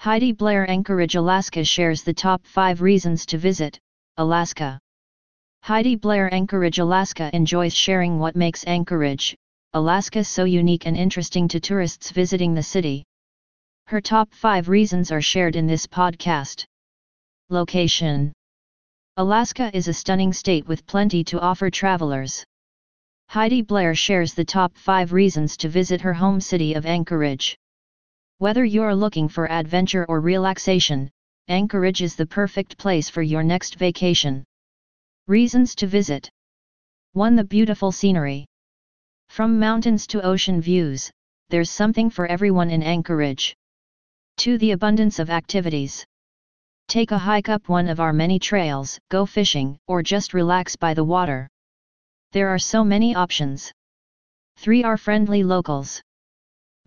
Heidi Blair Anchorage, Alaska shares the top 5 reasons to visit Alaska. Heidi Blair Anchorage, Alaska enjoys sharing what makes Anchorage, Alaska so unique and interesting to tourists visiting the city. Her top 5 reasons are shared in this podcast. Location Alaska is a stunning state with plenty to offer travelers. Heidi Blair shares the top 5 reasons to visit her home city of Anchorage. Whether you're looking for adventure or relaxation, Anchorage is the perfect place for your next vacation. Reasons to visit 1. The beautiful scenery. From mountains to ocean views, there's something for everyone in Anchorage. 2. The abundance of activities. Take a hike up one of our many trails, go fishing, or just relax by the water. There are so many options. 3. Our friendly locals.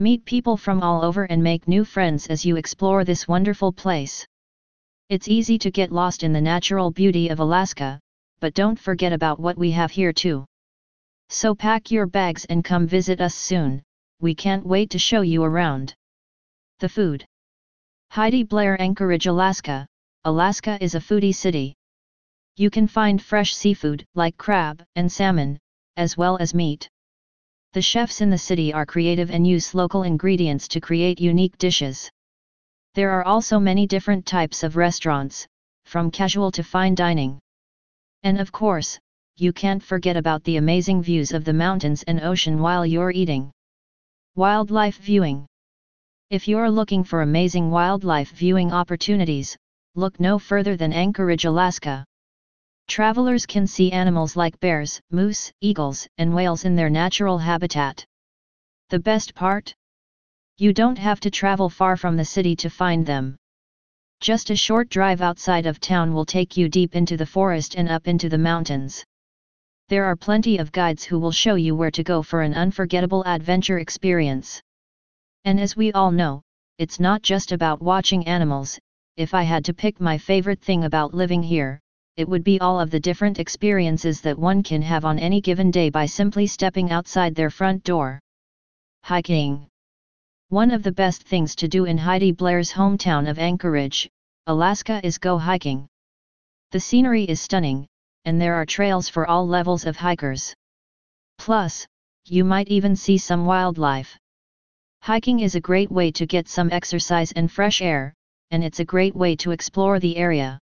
Meet people from all over and make new friends as you explore this wonderful place. It's easy to get lost in the natural beauty of Alaska, but don't forget about what we have here too. So pack your bags and come visit us soon, we can't wait to show you around. The food. Heidi Blair Anchorage, Alaska. Alaska is a foodie city. You can find fresh seafood like crab and salmon, as well as meat. The chefs in the city are creative and use local ingredients to create unique dishes. There are also many different types of restaurants, from casual to fine dining. And of course, you can't forget about the amazing views of the mountains and ocean while you're eating. Wildlife viewing. If you're looking for amazing wildlife viewing opportunities, look no further than Anchorage, Alaska. Travelers can see animals like bears, moose, eagles, and whales in their natural habitat. The best part? You don't have to travel far from the city to find them. Just a short drive outside of town will take you deep into the forest and up into the mountains. There are plenty of guides who will show you where to go for an unforgettable adventure experience. And as we all know, it's not just about watching animals, if I had to pick my favorite thing about living here, it would be all of the different experiences that one can have on any given day by simply stepping outside their front door. Hiking One of the best things to do in Heidi Blair's hometown of Anchorage, Alaska is go hiking. The scenery is stunning, and there are trails for all levels of hikers. Plus, you might even see some wildlife. Hiking is a great way to get some exercise and fresh air, and it's a great way to explore the area.